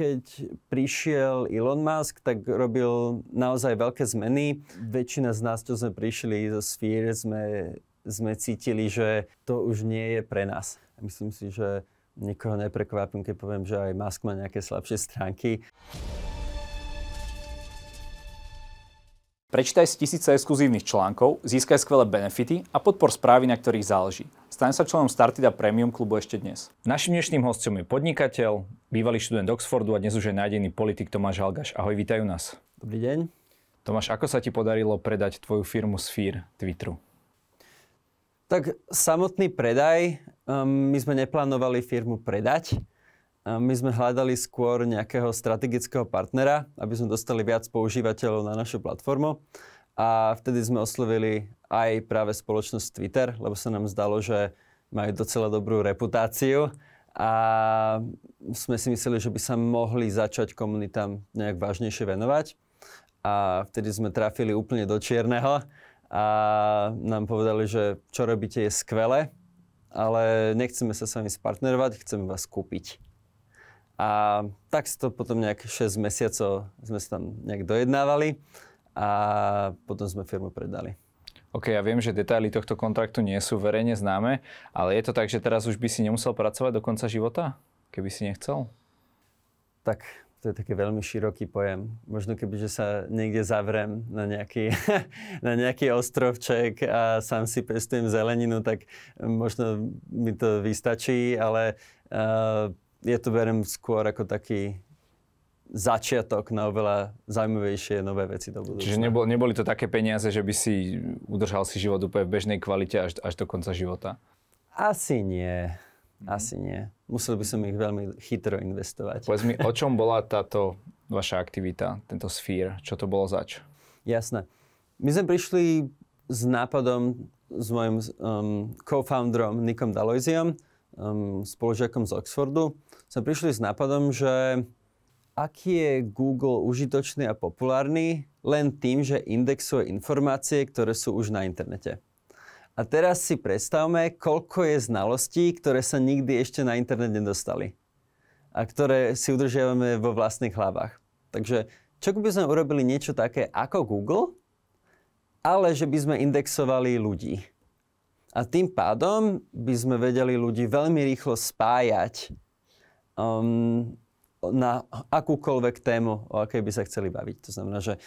keď prišiel Elon Musk, tak robil naozaj veľké zmeny. Väčšina z nás, čo sme prišli zo Sphere, sme, sme cítili, že to už nie je pre nás. Myslím si, že nikoho neprekvapím, keď poviem, že aj Musk má nejaké slabšie stránky. Prečítaj si tisíce exkluzívnych článkov, získaj skvelé benefity a podpor správy, na ktorých záleží. Staň sa členom Startida Premium klubu ešte dnes. Našim dnešným hostom je podnikateľ, bývalý študent Oxfordu a dnes už je nájdený politik Tomáš Halgaš. Ahoj, vítajú nás. Dobrý deň. Tomáš, ako sa ti podarilo predať tvoju firmu Sphere Twitteru? Tak samotný predaj, um, my sme neplánovali firmu predať, my sme hľadali skôr nejakého strategického partnera, aby sme dostali viac používateľov na našu platformu. A vtedy sme oslovili aj práve spoločnosť Twitter, lebo sa nám zdalo, že majú docela dobrú reputáciu a sme si mysleli, že by sa mohli začať komunitám nejak vážnejšie venovať. A vtedy sme trafili úplne do čierneho a nám povedali, že čo robíte je skvelé, ale nechceme sa s vami spartnerovať, chceme vás kúpiť. A tak si to potom nejak 6 mesiacov sme sa tam nejak dojednávali a potom sme firmu predali. OK, ja viem, že detaily tohto kontraktu nie sú verejne známe, ale je to tak, že teraz už by si nemusel pracovať do konca života, keby si nechcel? Tak to je taký veľmi široký pojem. Možno keby, že sa niekde zavrem na nejaký, na nejaký ostrovček a sám si pestujem zeleninu, tak možno mi to vystačí, ale uh, ja to berem skôr ako taký začiatok na oveľa zaujímavejšie nové veci do budúcna. Čiže nebol, neboli to také peniaze, že by si udržal si život úplne v bežnej kvalite až, až do konca života? Asi nie. Mhm. Asi nie. Musel by som ich veľmi chytro investovať. Povedz mi, o čom bola táto vaša aktivita, tento sfír? Čo to bolo zač? Jasné. My sme prišli s nápadom s mojim um, co-founderom Nikom Daloisiom, um, spolužiakom z Oxfordu, sme prišli s nápadom, že aký je Google užitočný a populárny len tým, že indexuje informácie, ktoré sú už na internete. A teraz si predstavme, koľko je znalostí, ktoré sa nikdy ešte na internet nedostali a ktoré si udržiavame vo vlastných hlavách. Takže čo by sme urobili niečo také ako Google, ale že by sme indexovali ľudí. A tým pádom by sme vedeli ľudí veľmi rýchlo spájať um, na akúkoľvek tému, o akej by sa chceli baviť. To znamená, že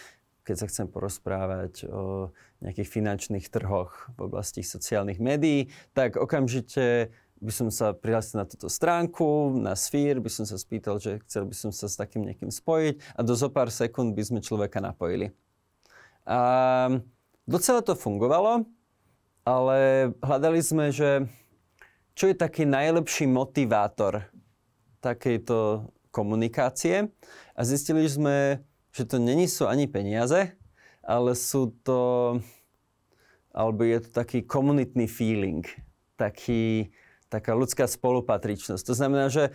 keď sa chcem porozprávať o nejakých finančných trhoch v oblasti sociálnych médií, tak okamžite by som sa prihlásil na túto stránku, na Sphere, by som sa spýtal, že chcel by som sa s takým niekým spojiť a do zo pár sekúnd by sme človeka napojili. A docela to fungovalo ale hľadali sme, že čo je taký najlepší motivátor takejto komunikácie a zistili sme, že to není sú ani peniaze, ale sú to, alebo je to taký komunitný feeling, taký, taká ľudská spolupatričnosť. To znamená, že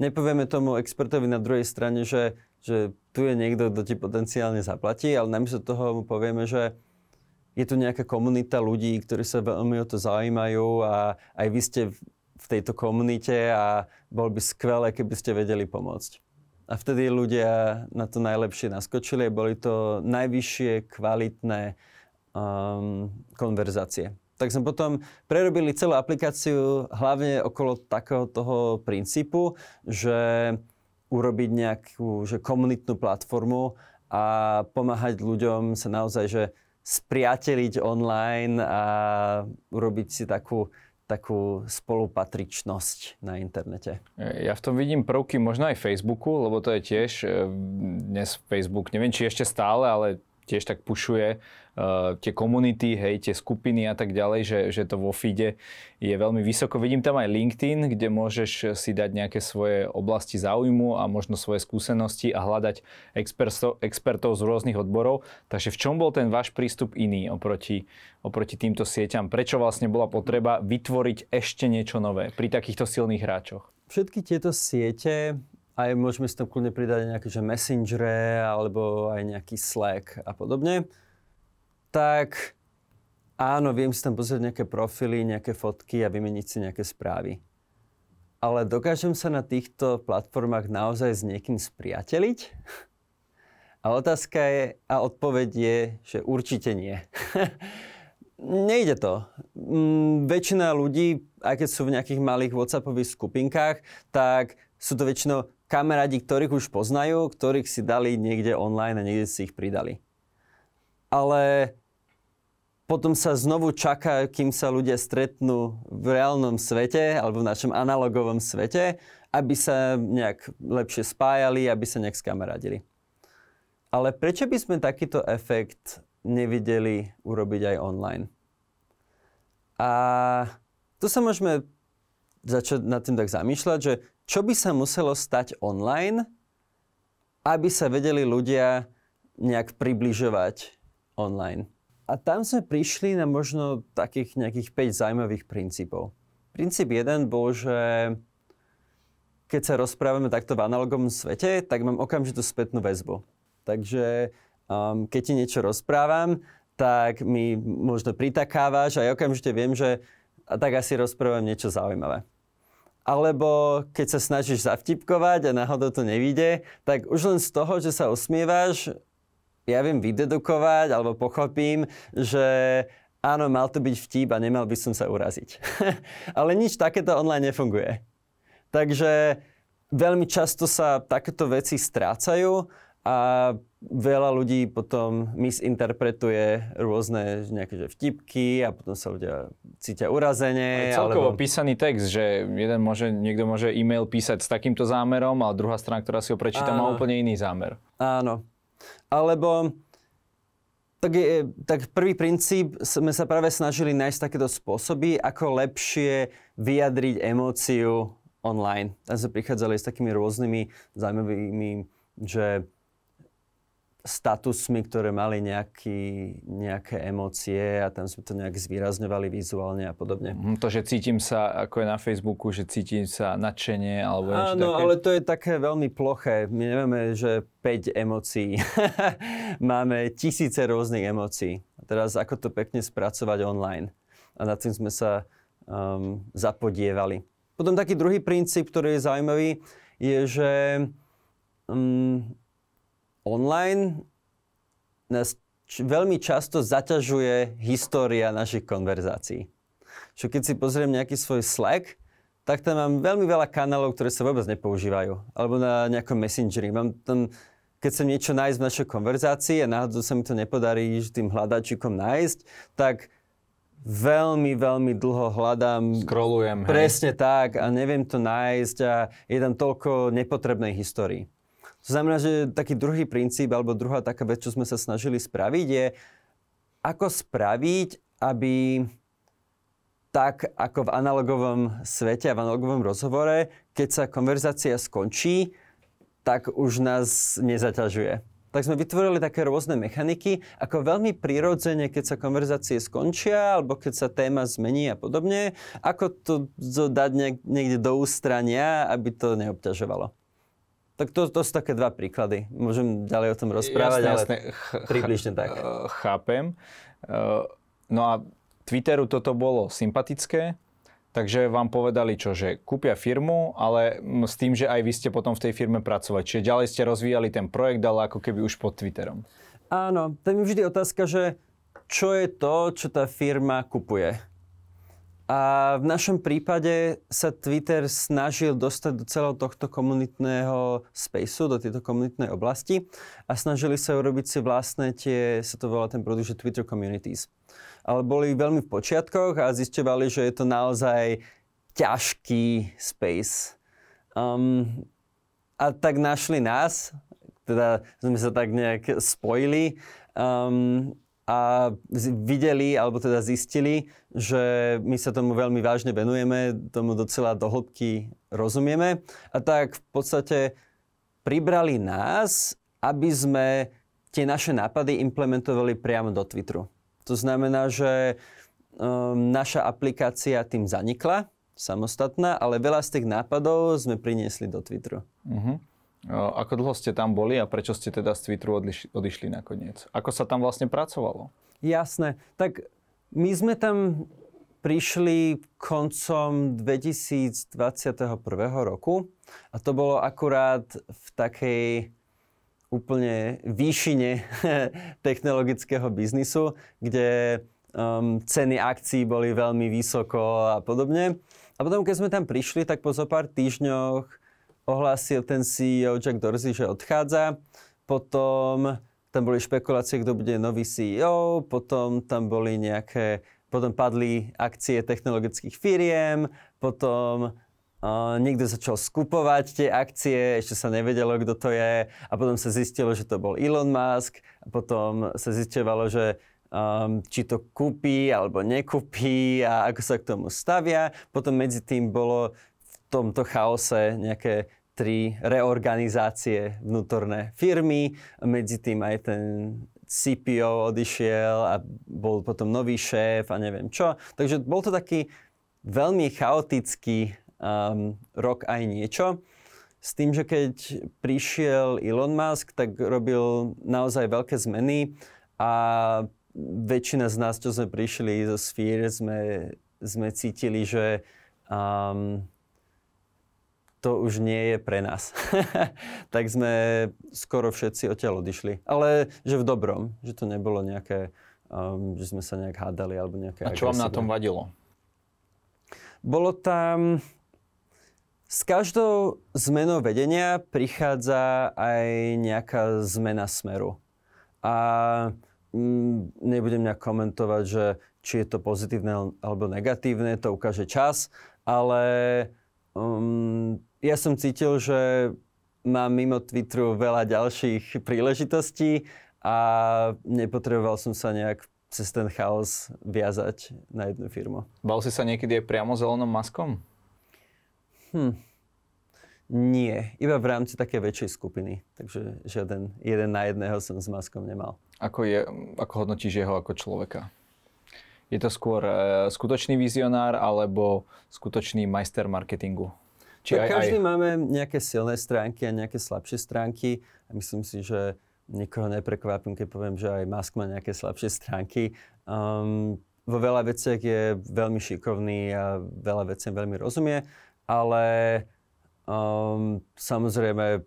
nepovieme tomu expertovi na druhej strane, že, že tu je niekto, kto ti potenciálne zaplatí, ale namiesto toho mu povieme, že je tu nejaká komunita ľudí, ktorí sa veľmi o to zaujímajú a aj vy ste v tejto komunite a bol by skvelé, keby ste vedeli pomôcť. A vtedy ľudia na to najlepšie naskočili a boli to najvyššie kvalitné um, konverzácie. Tak sme potom prerobili celú aplikáciu hlavne okolo takého toho princípu, že urobiť nejakú že komunitnú platformu a pomáhať ľuďom sa naozaj, že spriateliť online a urobiť si takú, takú spolupatričnosť na internete. Ja v tom vidím prvky možno aj Facebooku, lebo to je tiež e, dnes Facebook, neviem či ešte stále, ale tiež tak pušuje tie komunity, hej, tie skupiny a tak ďalej, že, že to vo feede je veľmi vysoko. Vidím tam aj LinkedIn, kde môžeš si dať nejaké svoje oblasti záujmu a možno svoje skúsenosti a hľadať expertov, expertov z rôznych odborov. Takže v čom bol ten váš prístup iný oproti, oproti týmto sieťam? Prečo vlastne bola potreba vytvoriť ešte niečo nové pri takýchto silných hráčoch? Všetky tieto siete aj môžeme si tam kľudne pridať nejaké že messengere alebo aj nejaký Slack a podobne. Tak áno, viem si tam pozrieť nejaké profily, nejaké fotky a vymeniť si nejaké správy. ale dokážem sa na týchto platformách naozaj s niekým spriateliť? A otázka je, a odpoveď je, že určite nie. Nejde to. Mm, väčšina ľudí, aj keď sú v nejakých malých WhatsAppových skupinkách, tak sú to väčšinou kamarádi, ktorých už poznajú, ktorých si dali niekde online a niekde si ich pridali. Ale potom sa znovu čaká, kým sa ľudia stretnú v reálnom svete alebo v našom analogovom svete, aby sa nejak lepšie spájali, aby sa nejak skamarádili. Ale prečo by sme takýto efekt nevideli urobiť aj online? A tu sa môžeme začať nad tým tak zamýšľať, že čo by sa muselo stať online, aby sa vedeli ľudia nejak približovať online. A tam sme prišli na možno takých nejakých 5 zaujímavých princípov. Princíp jeden bol, že keď sa rozprávame takto v analogovom svete, tak mám okamžitú spätnú väzbu. Takže um, keď ti niečo rozprávam, tak mi možno pritakávaš a ja okamžite viem, že a tak asi rozprávam niečo zaujímavé. Alebo keď sa snažíš zavtipkovať a náhodou to nevíde, tak už len z toho, že sa usmievaš, ja viem vydedukovať alebo pochopím, že áno, mal to byť vtip a nemal by som sa uraziť. Ale nič takéto online nefunguje. Takže veľmi často sa takéto veci strácajú a veľa ľudí potom misinterpretuje rôzne nejaké že vtipky a potom sa ľudia cítia urazenie. celkovo alebo... písaný text, že jeden môže, niekto môže e-mail písať s takýmto zámerom a druhá strana, ktorá si ho prečíta, má úplne iný zámer. Áno, alebo tak, je, tak prvý princíp sme sa práve snažili nájsť takéto spôsoby, ako lepšie vyjadriť emóciu online. Tam sme prichádzali s takými rôznymi zaujímavými, že statusmi, ktoré mali nejaký, nejaké emócie a tam sme to nejak zvýrazňovali vizuálne a podobne. Mhm, to, že cítim sa, ako je na Facebooku, že cítim sa nadšenie alebo niečo Áno, také? ale to je také veľmi ploché. My nevieme, že 5 emócií. Máme tisíce rôznych emócií. A teraz ako to pekne spracovať online. A nad tým sme sa um, zapodievali. Potom taký druhý princíp, ktorý je zaujímavý, je, že um, online nás veľmi často zaťažuje história našich konverzácií. Čo keď si pozriem nejaký svoj Slack, tak tam mám veľmi veľa kanálov, ktoré sa vôbec nepoužívajú. Alebo na nejakom messengeri. Mám tam, keď chcem niečo nájsť v našej konverzácii a náhodou sa mi to nepodarí tým hľadačikom nájsť, tak veľmi, veľmi dlho hľadám. Scrollujem, hej. Presne tak a neviem to nájsť a je tam toľko nepotrebnej histórii. To znamená, že taký druhý princíp alebo druhá taká vec, čo sme sa snažili spraviť, je ako spraviť, aby tak ako v analogovom svete a v analogovom rozhovore, keď sa konverzácia skončí, tak už nás nezaťažuje. Tak sme vytvorili také rôzne mechaniky, ako veľmi prirodzene, keď sa konverzácie skončia, alebo keď sa téma zmení a podobne, ako to, dať niekde do ústrania, aby to neobťažovalo. Tak to, to sú také dva príklady. Môžem ďalej o tom rozprávať, jasné, ale jasné. približne tak. Chápem. Uh, no a Twitteru toto bolo sympatické, takže vám povedali čo, že kúpia firmu, ale s tým, že aj vy ste potom v tej firme pracovať. Čiže ďalej ste rozvíjali ten projekt, ale ako keby už pod Twitterom. Áno, to je vždy otázka, že čo je to, čo tá firma kupuje. A v našom prípade sa Twitter snažil dostať do celého tohto komunitného spaceu, do tejto komunitnej oblasti a snažili sa urobiť si vlastné tie, sa to volá ten produkt, že Twitter Communities. Ale boli veľmi v počiatkoch a zisťovali, že je to naozaj ťažký space. Um, a tak našli nás, teda sme sa tak nejak spojili um, a videli, alebo teda zistili, že my sa tomu veľmi vážne venujeme, tomu docela do rozumieme. A tak v podstate pribrali nás, aby sme tie naše nápady implementovali priamo do Twitteru. To znamená, že um, naša aplikácia tým zanikla, samostatná, ale veľa z tých nápadov sme priniesli do Twitteru. Uh-huh. Ako dlho ste tam boli a prečo ste teda z Twitteru odišli, odišli nakoniec? Ako sa tam vlastne pracovalo? Jasné. Tak my sme tam prišli koncom 2021 roku a to bolo akurát v takej úplne výšine technologického biznisu, kde um, ceny akcií boli veľmi vysoko a podobne. A potom, keď sme tam prišli, tak po zo pár týždňoch ohlásil ten CEO Jack Dorsey, že odchádza. Potom tam boli špekulácie, kto bude nový CEO, potom tam boli nejaké, potom padli akcie technologických firiem, potom Uh, niekto začal skupovať tie akcie, ešte sa nevedelo, kto to je a potom sa zistilo, že to bol Elon Musk a potom sa zistovalo, že um, či to kúpi alebo nekúpi a ako sa k tomu stavia. Potom medzi tým bolo v tomto chaose nejaké tri reorganizácie vnútorné firmy, medzi tým aj ten CPO odišiel a bol potom nový šéf a neviem čo. Takže bol to taký veľmi chaotický um, rok aj niečo. S tým, že keď prišiel Elon Musk, tak robil naozaj veľké zmeny a väčšina z nás, čo sme prišli zo Sphere, sme, sme cítili, že um, to už nie je pre nás. tak sme skoro všetci odtiaľ odišli. Ale že v dobrom, že to nebolo nejaké, um, že sme sa nejak hádali alebo nejaké A čo vám na tom vadilo? Bolo tam s každou zmenou vedenia prichádza aj nejaká zmena smeru. A mm, nebudem nejak komentovať, že či je to pozitívne alebo negatívne, to ukáže čas, ale um, ja som cítil, že mám mimo Twitteru veľa ďalších príležitostí a nepotreboval som sa nejak cez ten chaos viazať na jednu firmu. Bal si sa niekedy aj priamo zelenom maskom? Hm. Nie, iba v rámci také väčšej skupiny. Takže žiaden jeden na jedného som s maskom nemal. Ako, je, ako hodnotíš jeho ako človeka? Je to skôr e, skutočný vizionár alebo skutočný majster marketingu? Či tak aj, každý aj... máme nejaké silné stránky a nejaké slabšie stránky a myslím si, že nikoho neprekvapím, keď poviem, že aj Musk má nejaké slabšie stránky. Um, vo veľa veciach je veľmi šikovný a veľa veciam veľmi rozumie ale um, samozrejme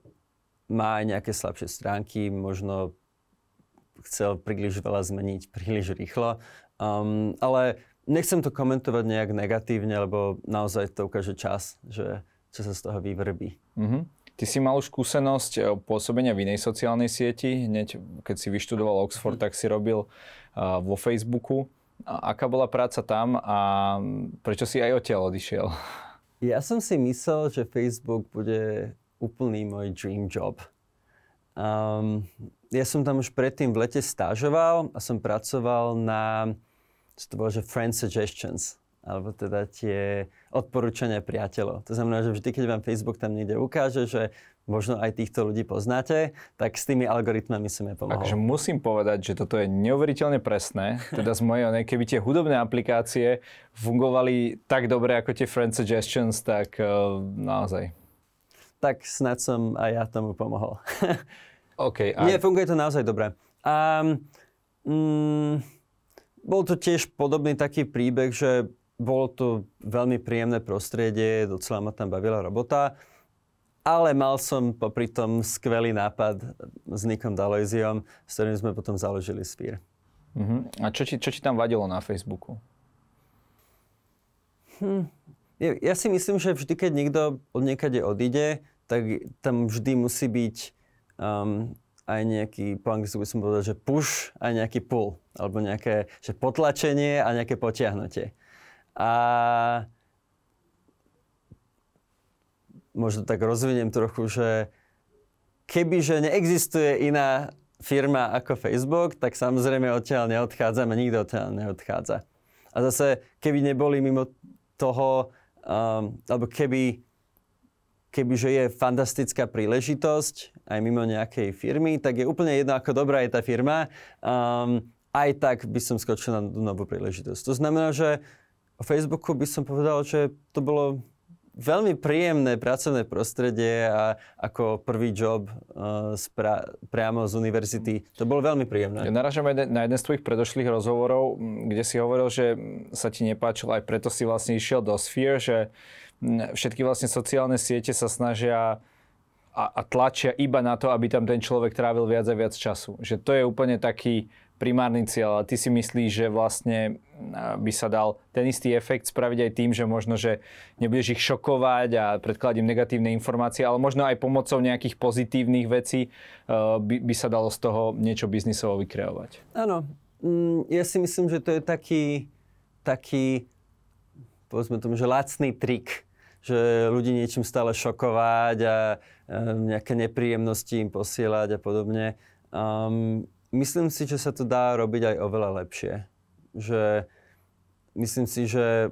má aj nejaké slabšie stránky, možno chcel príliš veľa zmeniť príliš rýchlo, um, ale nechcem to komentovať nejak negatívne, lebo naozaj to ukáže čas, že čo sa z toho vyvrbí. Mm-hmm. Ty si mal už skúsenosť eh, pôsobenia v inej sociálnej sieti. Hneď keď si vyštudoval Oxford, mm-hmm. tak si robil uh, vo Facebooku. A aká bola práca tam a prečo si aj odtiaľ odišiel? Ja som si myslel, že Facebook bude úplný môj dream job. Um, ja som tam už predtým v lete stážoval a som pracoval na, čo to bolo, že friend suggestions, alebo teda tie odporúčania priateľov. To znamená, že vždy, keď vám Facebook tam niekde ukáže, že možno aj týchto ľudí poznáte, tak s tými algoritmami som ja pomohol. Takže musím povedať, že toto je neuveriteľne presné. Teda z mojej, keby tie hudobné aplikácie fungovali tak dobre ako tie Friend Suggestions, tak uh, naozaj. Tak snad som aj ja tomu pomohol. OK. A... Nie, funguje to naozaj dobre. A, mm, bol to tiež podobný taký príbeh, že bolo to veľmi príjemné prostredie, docela ma tam bavila robota. Ale mal som popri tom skvelý nápad s Nikom Dalojziom, s ktorým sme potom založili Sphere. Uh-huh. A čo ti, čo ti tam vadilo na Facebooku? Hm. Ja, ja si myslím, že vždy, keď niekto od niekade odíde, tak tam vždy musí byť um, aj nejaký, po anglicky by som povedal, že push a nejaký pull. Alebo nejaké že potlačenie a nejaké potiahnutie. A možno tak rozviniem trochu, že kebyže neexistuje iná firma ako Facebook, tak samozrejme odtiaľ neodchádzame, nikto odtiaľ neodchádza. A zase, keby neboli mimo toho, um, alebo keby, keby že je fantastická príležitosť aj mimo nejakej firmy, tak je úplne jedno, ako dobrá je tá firma, um, aj tak by som skočil na novú príležitosť. To znamená, že o Facebooku by som povedal, že to bolo veľmi príjemné pracovné prostredie a ako prvý job uh, spra- priamo z univerzity. To bolo veľmi príjemné. Ja narážam na jeden z tvojich predošlých rozhovorov, kde si hovoril, že sa ti nepáčilo, aj preto si vlastne išiel do Sphere, že všetky vlastne sociálne siete sa snažia a, a tlačia iba na to, aby tam ten človek trávil viac a viac času. Že to je úplne taký primárny cieľ. A ty si myslíš, že vlastne by sa dal ten istý efekt spraviť aj tým, že možno, že nebudeš ich šokovať a predkladím negatívne informácie, ale možno aj pomocou nejakých pozitívnych vecí by, by sa dalo z toho niečo biznisovo vykreovať. Áno. Mm, ja si myslím, že to je taký, taký povedzme tomu, že lacný trik, že ľudí niečím stále šokovať a nejaké nepríjemnosti im posielať a podobne. Um, myslím si, že sa to dá robiť aj oveľa lepšie. Že myslím si, že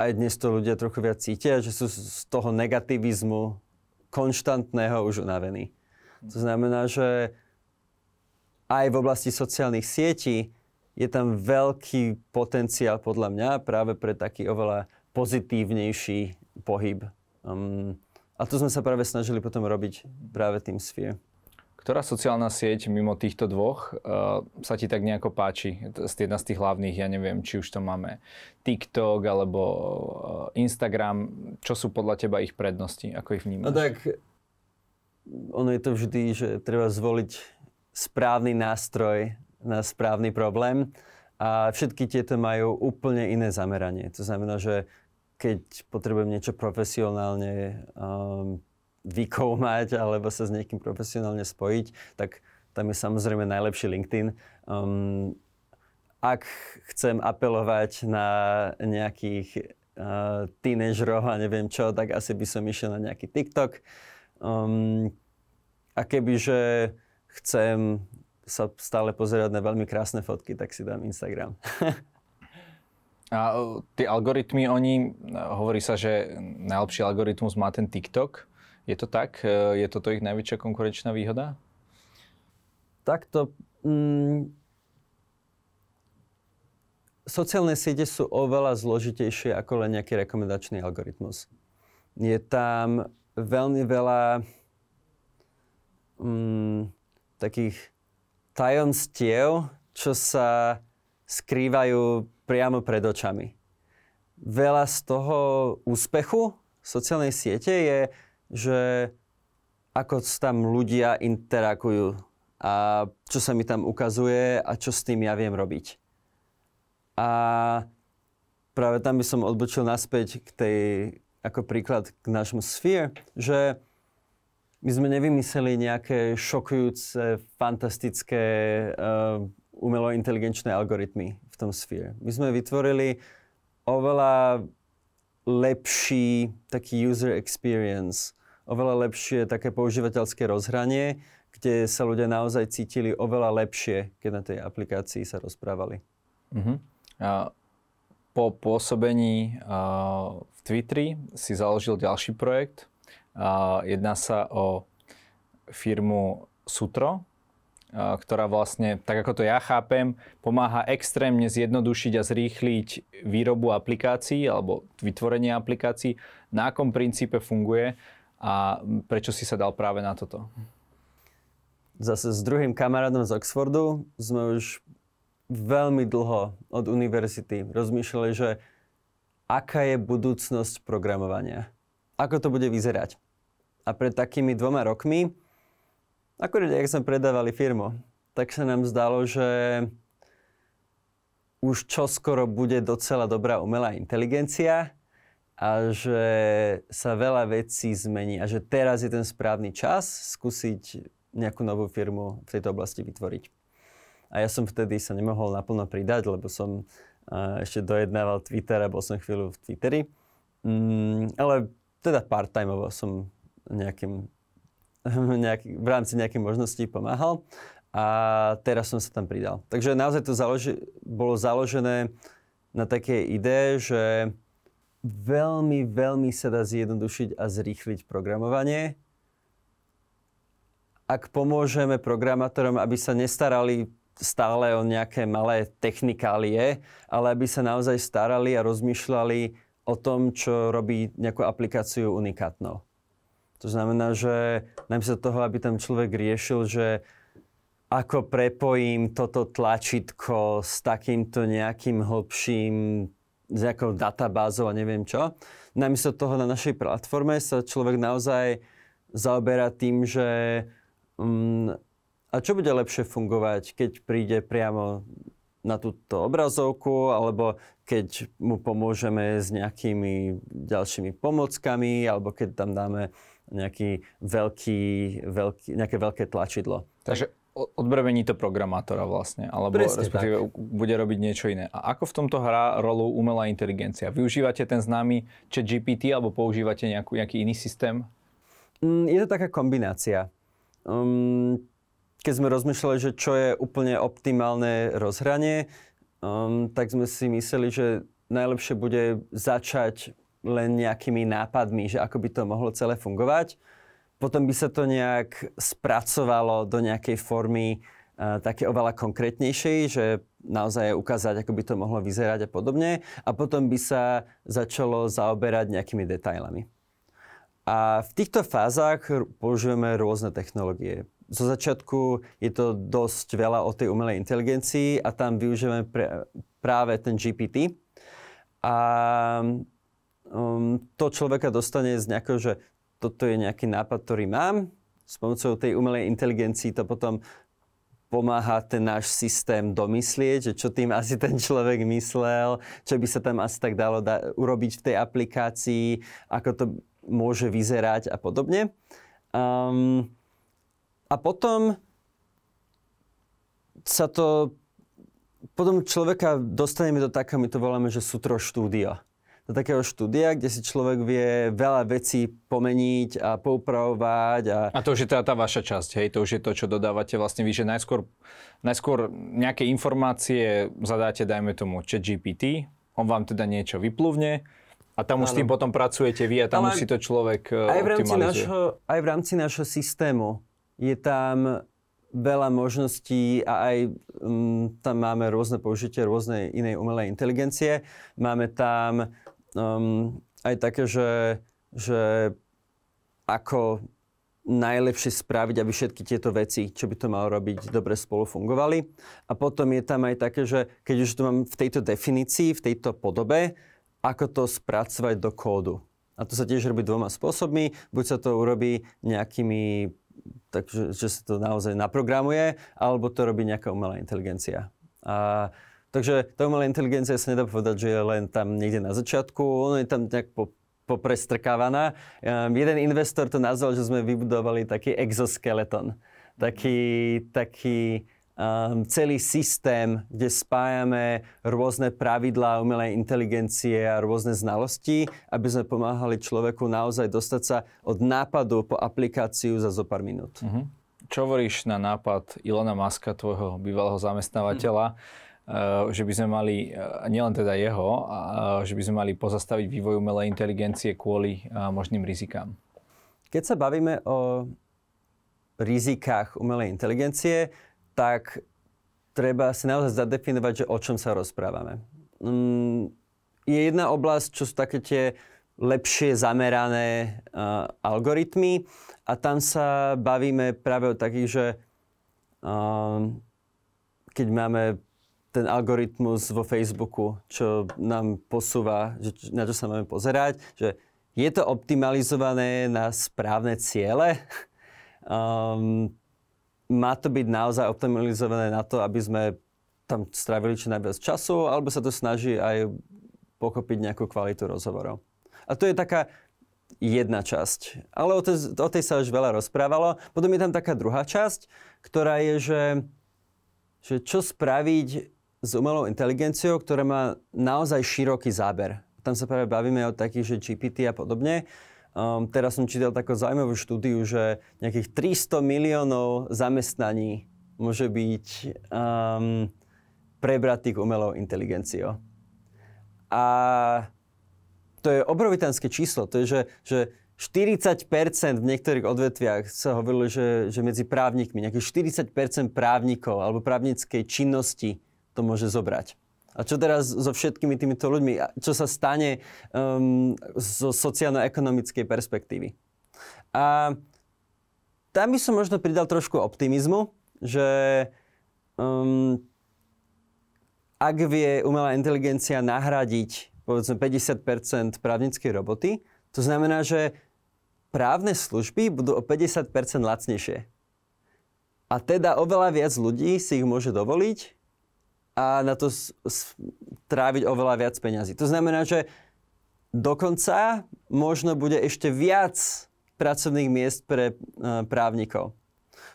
aj dnes to ľudia trochu viac cítia, že sú z toho negativizmu konštantného už unavení. To znamená, že aj v oblasti sociálnych sietí je tam veľký potenciál podľa mňa práve pre taký oveľa pozitívnejší pohyb. Um, a to sme sa práve snažili potom robiť práve tým Sphere. Ktorá sociálna sieť mimo týchto dvoch uh, sa ti tak nejako páči? Jedna z tých hlavných, ja neviem, či už to máme TikTok alebo uh, Instagram. Čo sú podľa teba ich prednosti? Ako ich vnímaš? No tak, ono je to vždy, že treba zvoliť správny nástroj na správny problém a všetky tieto majú úplne iné zameranie. To znamená, že keď potrebujem niečo profesionálne um, vykoumať alebo sa s niekým profesionálne spojiť, tak tam je samozrejme najlepší LinkedIn. Um, ak chcem apelovať na nejakých uh, tínežrov a neviem čo, tak asi by som išiel na nejaký TikTok. Um, a kebyže chcem sa stále pozerať na veľmi krásne fotky, tak si dám Instagram. a tie algoritmy, oni, hovorí sa, že najlepší algoritmus má ten TikTok. Je to tak? E, je toto ich najväčšia konkurenčná výhoda? Takto... Mm, sociálne siete sú oveľa zložitejšie ako len nejaký rekomendačný algoritmus. Je tam veľmi veľa mm, takých tajomstiev, čo sa skrývajú priamo pred očami. Veľa z toho úspechu sociálnej siete je že ako tam ľudia interakujú a čo sa mi tam ukazuje a čo s tým ja viem robiť. A práve tam by som odbočil naspäť k tej, ako príklad k nášmu Sphere, že my sme nevymysleli nejaké šokujúce, fantastické uh, umelo-inteligenčné algoritmy v tom Sphere. My sme vytvorili oveľa lepší taký user experience, oveľa lepšie také používateľské rozhranie, kde sa ľudia naozaj cítili oveľa lepšie, keď na tej aplikácii sa rozprávali. Uh-huh. A po pôsobení uh, v Twitteri si založil ďalší projekt. Jedná sa o firmu Sutro, ktorá vlastne, tak ako to ja chápem, pomáha extrémne zjednodušiť a zrýchliť výrobu aplikácií alebo vytvorenie aplikácií. Na akom princípe funguje? a prečo si sa dal práve na toto? Zase s druhým kamarátom z Oxfordu sme už veľmi dlho od univerzity rozmýšľali, že aká je budúcnosť programovania. Ako to bude vyzerať. A pred takými dvoma rokmi, akorát ak sme predávali firmu, tak sa nám zdalo, že už čoskoro bude docela dobrá umelá inteligencia a že sa veľa vecí zmení a že teraz je ten správny čas skúsiť nejakú novú firmu v tejto oblasti vytvoriť. A ja som vtedy sa nemohol naplno pridať, lebo som ešte dojednával Twitter a bol som chvíľu v Twitteri. Mm, ale teda part-timeovo som nejakým, nejaký, v rámci nejakej možností pomáhal a teraz som sa tam pridal. Takže naozaj to založi, bolo založené na takej ide, že veľmi, veľmi sa dá zjednodušiť a zrýchliť programovanie. Ak pomôžeme programátorom, aby sa nestarali stále o nejaké malé technikálie, ale aby sa naozaj starali a rozmýšľali o tom, čo robí nejakú aplikáciu unikátnou. To znamená, že namiesto toho, aby tam človek riešil, že ako prepojím toto tlačítko s takýmto nejakým hlbším, s nejakou databázou a neviem čo. Namiesto toho na našej platforme sa človek naozaj zaoberá tým, že um, a čo bude lepšie fungovať, keď príde priamo na túto obrazovku, alebo keď mu pomôžeme s nejakými ďalšími pomockami, alebo keď tam dáme nejaký veľký, veľký, nejaké veľké tlačidlo. Takže odbremení to programátora vlastne, alebo Presne respektíve tak. bude robiť niečo iné. A ako v tomto hrá rolu umelá inteligencia? Využívate ten známy chat GPT alebo používate nejakú, nejaký iný systém? Mm, je to taká kombinácia. Um, keď sme rozmýšľali, že čo je úplne optimálne rozhranie, um, tak sme si mysleli, že najlepšie bude začať len nejakými nápadmi, že ako by to mohlo celé fungovať potom by sa to nejak spracovalo do nejakej formy uh, také oveľa konkrétnejšej, že naozaj ukázať, ako by to mohlo vyzerať a podobne. A potom by sa začalo zaoberať nejakými detailami. A v týchto fázach používame rôzne technológie. Zo začiatku je to dosť veľa o tej umelej inteligencii a tam využívame pre, práve ten GPT. A um, to človeka dostane z nejakého, že toto je nejaký nápad, ktorý mám. S pomocou tej umelej inteligencii to potom pomáha ten náš systém domyslieť, že čo tým asi ten človek myslel, čo by sa tam asi tak dalo da- urobiť v tej aplikácii, ako to môže vyzerať a podobne. Um, a potom sa to, potom človeka dostaneme do takého, my to voláme, že sutro štúdia do takého štúdia, kde si človek vie veľa vecí pomeniť a poupravovať. A, a to už je teda tá vaša časť, hej? To už je to, čo dodávate vlastne vy, že najskôr, najskôr nejaké informácie zadáte, dajme tomu, chat GPT, on vám teda niečo vypluvne, a tam už s tým potom pracujete vy a tam Ale už si to človek aj v rámci nášho, Aj v rámci nášho systému je tam veľa možností a aj um, tam máme rôzne použitie rôznej inej umelej inteligencie. Máme tam um, aj také, že, že ako najlepšie spraviť, aby všetky tieto veci, čo by to malo robiť, dobre spolu fungovali. A potom je tam aj také, že keď už to mám v tejto definícii, v tejto podobe, ako to spracovať do kódu. A to sa tiež robí dvoma spôsobmi. Buď sa to urobí nejakými, takže že sa to naozaj naprogramuje, alebo to robí nejaká umelá inteligencia. A Takže tá umelá inteligencia sa nedá povedať, že je len tam niekde na začiatku, ono je tam nejak po, poprestrkávaná. Um, jeden investor to nazval, že sme vybudovali taký exoskeleton. Taký, taký um, celý systém, kde spájame rôzne pravidlá umelej inteligencie a rôzne znalosti, aby sme pomáhali človeku naozaj dostať sa od nápadu po aplikáciu za zo pár minút. Uh-huh. Čo hovoríš na nápad Ilona Maska, tvojho bývalého zamestnávateľa, Eh, že by sme mali, eh, nielen teda jeho, že by sme mali pozastaviť vývoj umelej inteligencie kvôli eh, možným rizikám. Keď sa bavíme o rizikách umelej inteligencie, tak treba si naozaj zadefinovať, že o čom sa rozprávame. Mm, je jedna oblasť, čo sú také tie lepšie zamerané algoritmy a tam sa bavíme práve o takých, že keď máme ten algoritmus vo Facebooku, čo nám posúva, že, na čo sa máme pozerať, že je to optimalizované na správne ciele. Um, má to byť naozaj optimalizované na to, aby sme tam strávili čo najviac času, alebo sa to snaží aj pochopiť nejakú kvalitu rozhovorov. A to je taká jedna časť. Ale o tej, o tej sa už veľa rozprávalo. Potom je tam taká druhá časť, ktorá je, že, že čo spraviť s umelou inteligenciou, ktorá má naozaj široký záber. Tam sa práve bavíme o takých, že GPT a podobne. Um, teraz som čítal takú zaujímavú štúdiu, že nejakých 300 miliónov zamestnaní môže byť um, prebratých umelou inteligenciou. A to je obrovitánske číslo. To je, že, že 40% v niektorých odvetviach sa hovorilo, že, že medzi právnikmi, nejakých 40% právnikov alebo právnickej činnosti to môže zobrať. A čo teraz so všetkými týmito ľuďmi? Čo sa stane um, zo sociálno-ekonomickej perspektívy? A tam by som možno pridal trošku optimizmu, že um, ak vie umelá inteligencia nahradiť povedzme 50% právnickej roboty, to znamená, že právne služby budú o 50% lacnejšie. A teda oveľa viac ľudí si ich môže dovoliť a na to tráviť oveľa viac peňazí. To znamená, že dokonca možno bude ešte viac pracovných miest pre e, právnikov.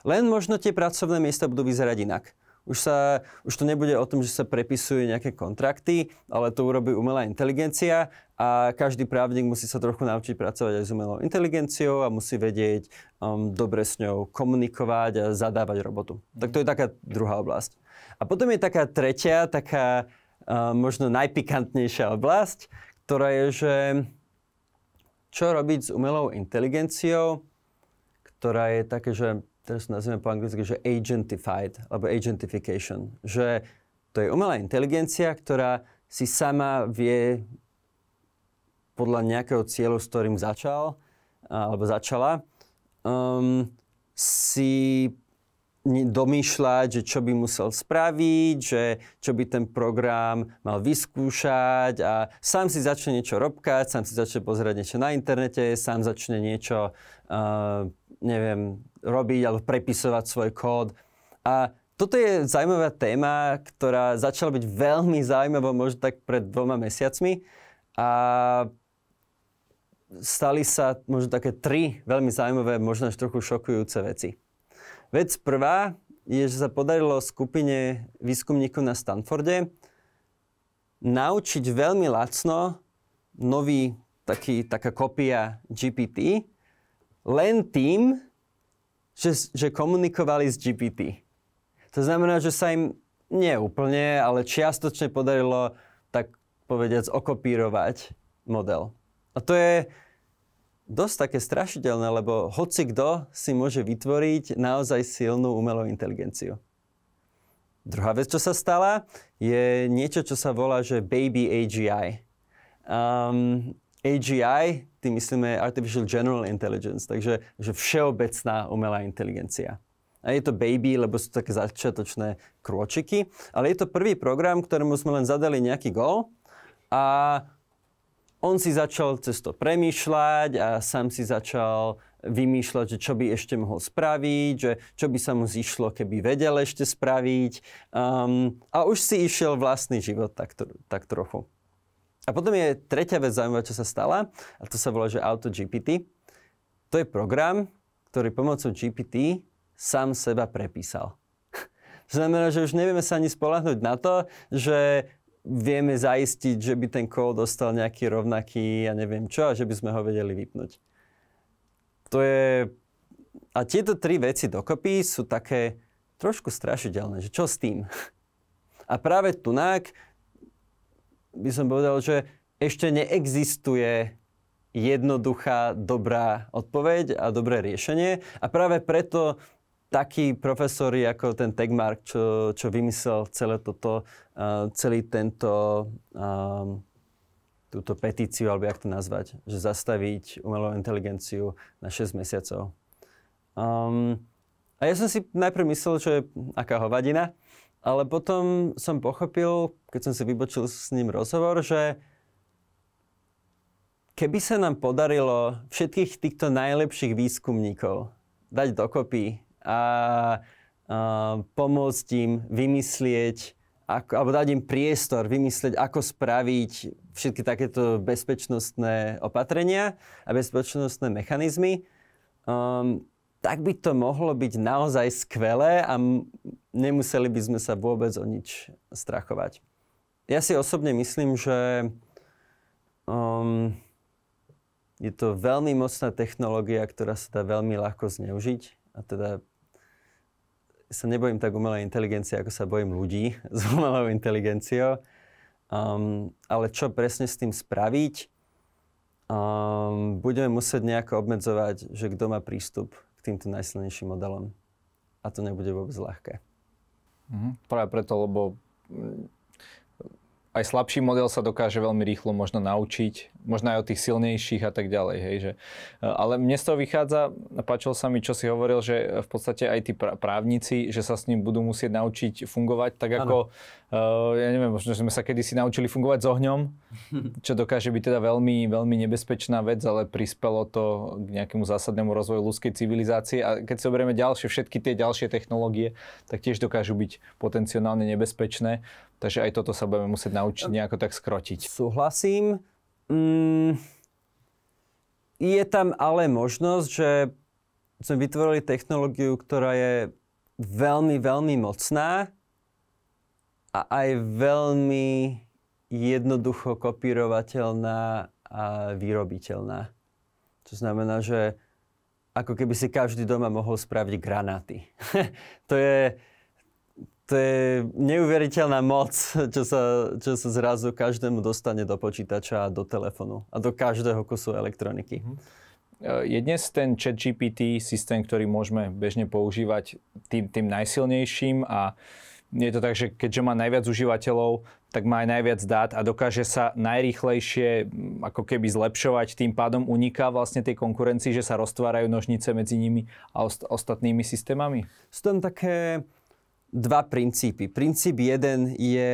Len možno tie pracovné miesta budú vyzerať inak. Už, sa, už to nebude o tom, že sa prepisujú nejaké kontrakty, ale to urobí umelá inteligencia a každý právnik musí sa trochu naučiť pracovať aj s umelou inteligenciou a musí vedieť um, dobre s ňou komunikovať a zadávať robotu. Tak to je taká druhá oblasť. A potom je taká tretia, taká uh, možno najpikantnejšia oblasť, ktorá je, že čo robiť s umelou inteligenciou, ktorá je také, že teraz to nazveme po anglicky, že agentified, alebo agentification. Že to je umelá inteligencia, ktorá si sama vie podľa nejakého cieľu, s ktorým začal, alebo začala, um, si domýšľať, že čo by musel spraviť, že čo by ten program mal vyskúšať a sám si začne niečo robkať, sám si začne pozerať niečo na internete, sám začne niečo, uh, neviem, robiť alebo prepisovať svoj kód. A toto je zaujímavá téma, ktorá začala byť veľmi zaujímavá možno tak pred dvoma mesiacmi. A stali sa možno také tri veľmi zaujímavé, možno až trochu šokujúce veci. Vec prvá je, že sa podarilo skupine výskumníkov na Stanforde naučiť veľmi lacno nový taký, taká kopia GPT len tým, že, že komunikovali s GPT. To znamená, že sa im nie úplne, ale čiastočne podarilo tak povediac okopírovať model. A to je dosť také strašidelné, lebo hoci kto si môže vytvoriť naozaj silnú umelú inteligenciu. Druhá vec, čo sa stala, je niečo, čo sa volá, že Baby AGI. Um, AGI, tým myslíme Artificial General Intelligence, takže že všeobecná umelá inteligencia. A je to baby, lebo sú také začiatočné krôčiky, ale je to prvý program, ktorému sme len zadali nejaký gól a on si začal cez to premýšľať a sám si začal vymýšľať, že čo by ešte mohol spraviť, že čo by sa mu zišlo, keby vedel ešte spraviť. Um, a už si išiel vlastný život tak, tak trochu. A potom je tretia vec zaujímavá, čo sa stala, a to sa volá, že AutoGPT. To je program, ktorý pomocou GPT sám seba prepísal. To znamená, že už nevieme sa ani spolahnuť na to, že vieme zaistiť, že by ten kód dostal nejaký rovnaký, ja neviem čo, a že by sme ho vedeli vypnúť. To je... A tieto tri veci dokopy sú také trošku strašidelné, že čo s tým? A práve tunák by som povedal, že ešte neexistuje jednoduchá, dobrá odpoveď a dobré riešenie. A práve preto takí profesori ako ten Tegmark, čo, čo vymyslel celé toto, uh, celý tento, um, túto petíciu, alebo jak to nazvať, že zastaviť umelú inteligenciu na 6 mesiacov. Um, a ja som si najprv myslel, že aká hovadina, ale potom som pochopil, keď som si vybočil s ním rozhovor, že keby sa nám podarilo všetkých týchto najlepších výskumníkov dať dokopy a, a pomôcť im vymyslieť, ako, alebo dať im priestor vymyslieť, ako spraviť všetky takéto bezpečnostné opatrenia a bezpečnostné mechanizmy, um, tak by to mohlo byť naozaj skvelé a m- nemuseli by sme sa vôbec o nič strachovať. Ja si osobne myslím, že um, je to veľmi mocná technológia, ktorá sa dá veľmi ľahko zneužiť. A teda sa nebojím tak umelej inteligencie, ako sa bojím ľudí s umelou inteligenciou. Um, ale čo presne s tým spraviť, um, budeme musieť nejako obmedzovať, že kto má prístup k týmto najsilnejším modelom. A to nebude vôbec ľahké. Mhm. Práve preto, lebo mm, aj slabší model sa dokáže veľmi rýchlo možno naučiť, možno aj od tých silnejších a tak ďalej. Hej, že, e, ale mne z toho vychádza, páčilo sa mi, čo si hovoril, že v podstate aj tí právnici, že sa s ním budú musieť naučiť fungovať, tak ako, uh, ja neviem, možno sme sa kedysi naučili fungovať s ohňom, čo dokáže byť teda veľmi, veľmi nebezpečná vec, ale prispelo to k nejakému zásadnému rozvoju ľudskej civilizácie. A keď si oberieme ďalšie, všetky tie ďalšie technológie, tak tiež dokážu byť potenciálne nebezpečné. Takže aj toto sa budeme musieť naučiť nejako tak skrotiť. Súhlasím. Mm, je tam ale možnosť, že sme vytvorili technológiu, ktorá je veľmi, veľmi mocná a aj veľmi jednoducho kopírovateľná a vyrobiteľná. To znamená, že ako keby si každý doma mohol spraviť granáty. to je, to je neuveriteľná moc, čo sa, čo sa zrazu každému dostane do počítača a do telefónu a do každého kusu elektroniky. Mhm. Je dnes ten chat GPT systém, ktorý môžeme bežne používať tým, tým najsilnejším a je to tak, že keďže má najviac užívateľov, tak má aj najviac dát a dokáže sa najrýchlejšie ako keby zlepšovať, tým pádom uniká vlastne tej konkurencii, že sa roztvárajú nožnice medzi nimi a ost- ostatnými systémami? Sú tam také dva princípy. Princíp jeden je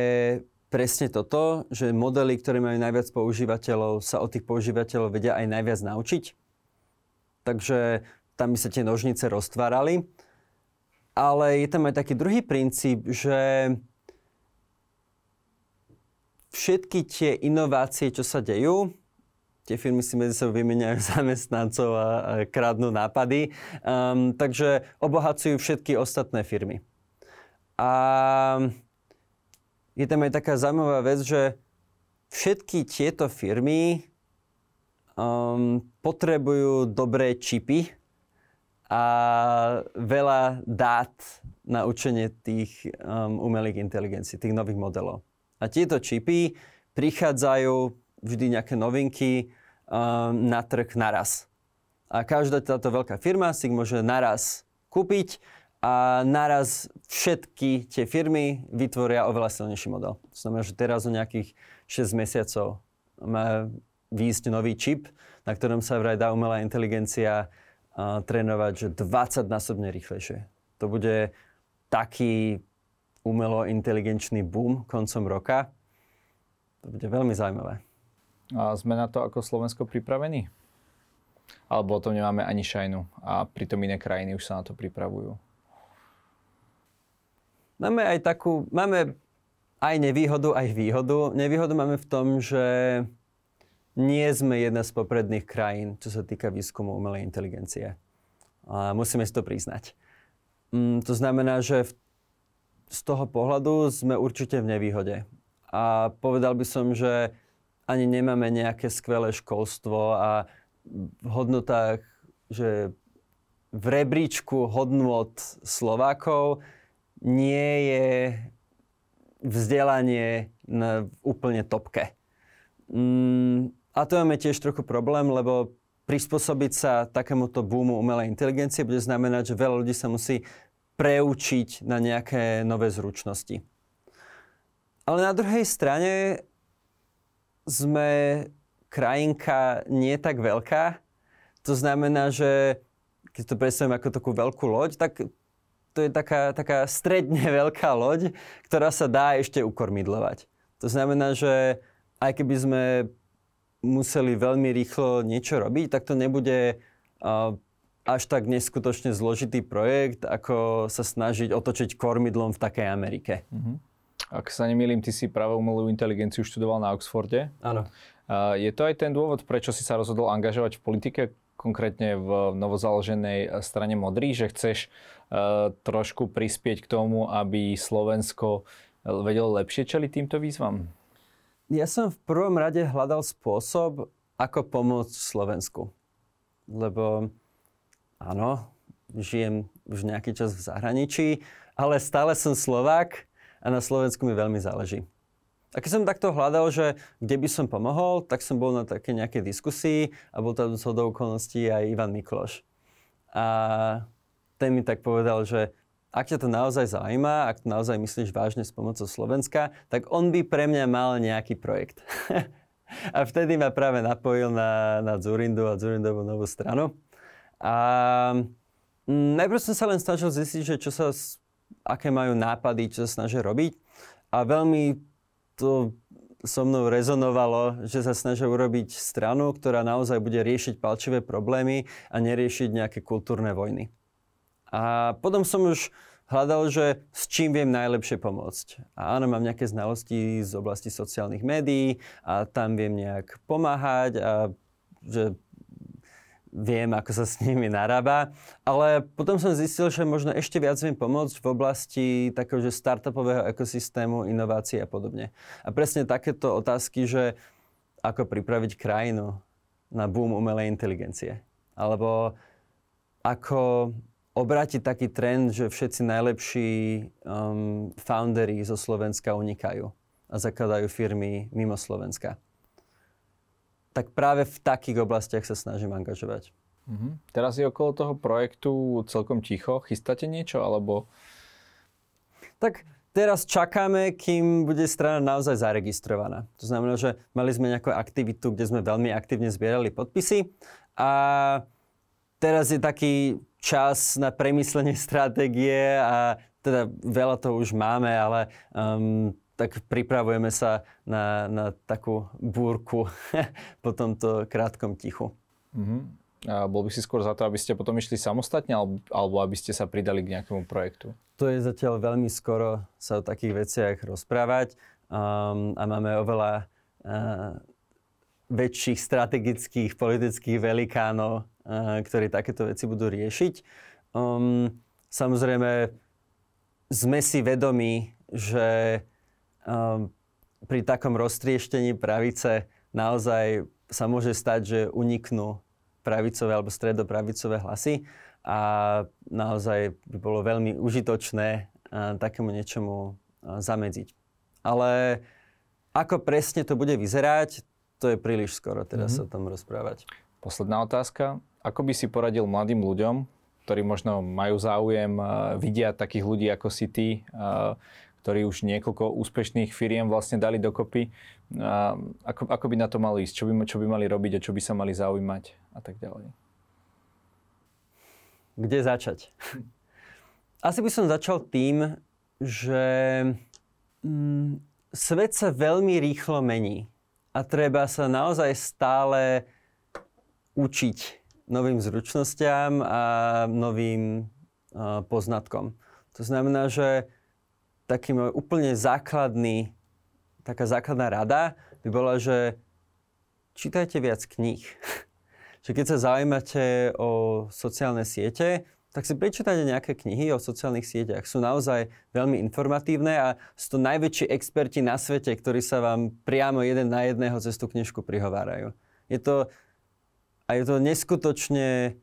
presne toto, že modely, ktoré majú najviac používateľov, sa od tých používateľov vedia aj najviac naučiť. Takže tam by sa tie nožnice roztvárali. Ale je tam aj taký druhý princíp, že všetky tie inovácie, čo sa dejú, tie firmy si medzi sebou vymeniajú zamestnancov a, a kradnú nápady, um, takže obohacujú všetky ostatné firmy. A je tam aj taká zaujímavá vec, že všetky tieto firmy um, potrebujú dobré čipy a veľa dát na učenie tých um, umelých inteligencií, tých nových modelov. A tieto čipy prichádzajú vždy nejaké novinky um, na trh naraz. A každá táto veľká firma si ich môže naraz kúpiť a naraz všetky tie firmy vytvoria oveľa silnejší model. To znamená, že teraz o nejakých 6 mesiacov má výjsť nový čip, na ktorom sa vraj dá umelá inteligencia a, trénovať, že 20 násobne rýchlejšie. To bude taký umelo inteligenčný boom koncom roka. To bude veľmi zaujímavé. A sme na to ako Slovensko pripravení? Alebo o tom nemáme ani šajnu a pritom iné krajiny už sa na to pripravujú? Máme aj takú, máme aj nevýhodu, aj výhodu. Nevýhodu máme v tom, že nie sme jedna z popredných krajín, čo sa týka výskumu umelej inteligencie. A musíme si to priznať. Mm, to znamená, že v, z toho pohľadu sme určite v nevýhode. A povedal by som, že ani nemáme nejaké skvelé školstvo a v hodnotách, že v rebríčku hodnot Slovákov nie je vzdelanie na úplne topke. Mm, a to máme tiež trochu problém, lebo prispôsobiť sa takémuto boomu umelej inteligencie bude znamenať, že veľa ľudí sa musí preučiť na nejaké nové zručnosti. Ale na druhej strane sme krajinka nie tak veľká. To znamená, že keď to predstavím ako takú veľkú loď, tak to je taká, taká stredne veľká loď, ktorá sa dá ešte ukormidlovať. To znamená, že aj keby sme museli veľmi rýchlo niečo robiť, tak to nebude až tak neskutočne zložitý projekt, ako sa snažiť otočiť kormidlom v takej Amerike. Uh-huh. Ak sa nemýlim, ty si práve umelú inteligenciu študoval na Oxforde. Áno. Je to aj ten dôvod, prečo si sa rozhodol angažovať v politike? Konkrétne v novozaloženej strane Modrý, že chceš uh, trošku prispieť k tomu, aby Slovensko vedelo lepšie čeliť týmto výzvam? Ja som v prvom rade hľadal spôsob, ako pomôcť Slovensku. Lebo áno, žijem už nejaký čas v zahraničí, ale stále som Slovák a na Slovensku mi veľmi záleží. A keď som takto hľadal, že kde by som pomohol, tak som bol na také nejaké diskusii a bol tam z okolností aj Ivan Mikloš. A ten mi tak povedal, že ak ťa to naozaj zaujíma, ak to naozaj myslíš vážne s pomocou Slovenska, tak on by pre mňa mal nejaký projekt. a vtedy ma práve napojil na, na Zurindu a Zurindovú novú stranu. A mm, najprv som sa len snažil zistiť, že čo sa, aké majú nápady, čo sa snažia robiť. A veľmi to so mnou rezonovalo, že sa snažia urobiť stranu, ktorá naozaj bude riešiť palčivé problémy a neriešiť nejaké kultúrne vojny. A potom som už hľadal, že s čím viem najlepšie pomôcť. A áno, mám nejaké znalosti z oblasti sociálnych médií a tam viem nejak pomáhať a že viem, ako sa s nimi narába. Ale potom som zistil, že možno ešte viac viem pomôcť v oblasti takého, že startupového ekosystému, inovácií a podobne. A presne takéto otázky, že ako pripraviť krajinu na boom umelej inteligencie. Alebo ako obrátiť taký trend, že všetci najlepší um, foundery zo Slovenska unikajú a zakladajú firmy mimo Slovenska tak práve v takých oblastiach sa snažím angažovať. Mm-hmm. Teraz je okolo toho projektu celkom ticho. Chystáte niečo, alebo... Tak teraz čakáme, kým bude strana naozaj zaregistrovaná. To znamená, že mali sme nejakú aktivitu, kde sme veľmi aktívne zbierali podpisy a teraz je taký čas na premyslenie stratégie a teda veľa toho už máme, ale um, tak pripravujeme sa na, na takú búrku po tomto krátkom tichu. Uh-huh. A bol by si skôr za to, aby ste potom išli samostatne, alebo, aby ste sa pridali k nejakému projektu? To je zatiaľ veľmi skoro sa o takých veciach rozprávať um, a máme oveľa uh, väčších strategických politických velikánov, uh, ktorí takéto veci budú riešiť. Um, samozrejme, sme si vedomi, že pri takom roztrieštení pravice naozaj sa môže stať, že uniknú pravicové alebo stredopravicové hlasy a naozaj by bolo veľmi užitočné uh, takému niečomu uh, zamedziť. Ale ako presne to bude vyzerať, to je príliš skoro teraz mm-hmm. o tom rozprávať. Posledná otázka. Ako by si poradil mladým ľuďom, ktorí možno majú záujem, uh, vidia takých ľudí ako si ty, ktorí už niekoľko úspešných firiem vlastne dali dokopy. A ako, ako by na to mali ísť? Čo by, čo by mali robiť a čo by sa mali zaujímať a tak ďalej? Kde začať? Asi by som začal tým, že mm, svet sa veľmi rýchlo mení a treba sa naozaj stále učiť novým zručnostiam a novým uh, poznatkom. To znamená, že taký môj úplne základný, taká základná rada by bola, že čítajte viac kníh. že keď sa zaujímate o sociálne siete, tak si prečítajte nejaké knihy o sociálnych sieťach. Sú naozaj veľmi informatívne a sú to najväčší experti na svete, ktorí sa vám priamo jeden na jedného cez tú knižku prihovárajú. Je to, a je to neskutočne,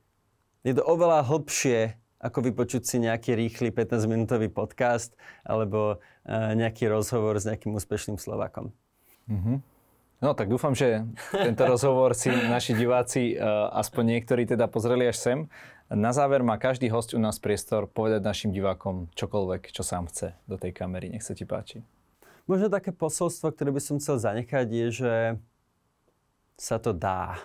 je to oveľa hlbšie ako vypočuť si nejaký rýchly 15-minútový podcast alebo uh, nejaký rozhovor s nejakým úspešným Slovakom. Mm-hmm. No tak dúfam, že tento rozhovor si naši diváci, uh, aspoň niektorí teda pozreli až sem. Na záver má každý host u nás priestor povedať našim divákom čokoľvek, čo sám chce do tej kamery. Nech sa ti páči. Možno také posolstvo, ktoré by som chcel zanechať, je, že sa to dá.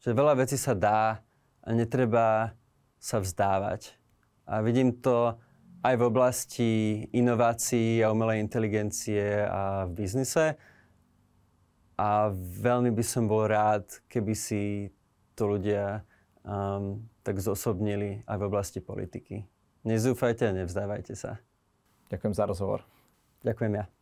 Že veľa vecí sa dá a netreba sa vzdávať. A vidím to aj v oblasti inovácií a umelej inteligencie a v biznise. A veľmi by som bol rád, keby si to ľudia um, tak zosobnili aj v oblasti politiky. Nezúfajte a nevzdávajte sa. Ďakujem za rozhovor. Ďakujem ja.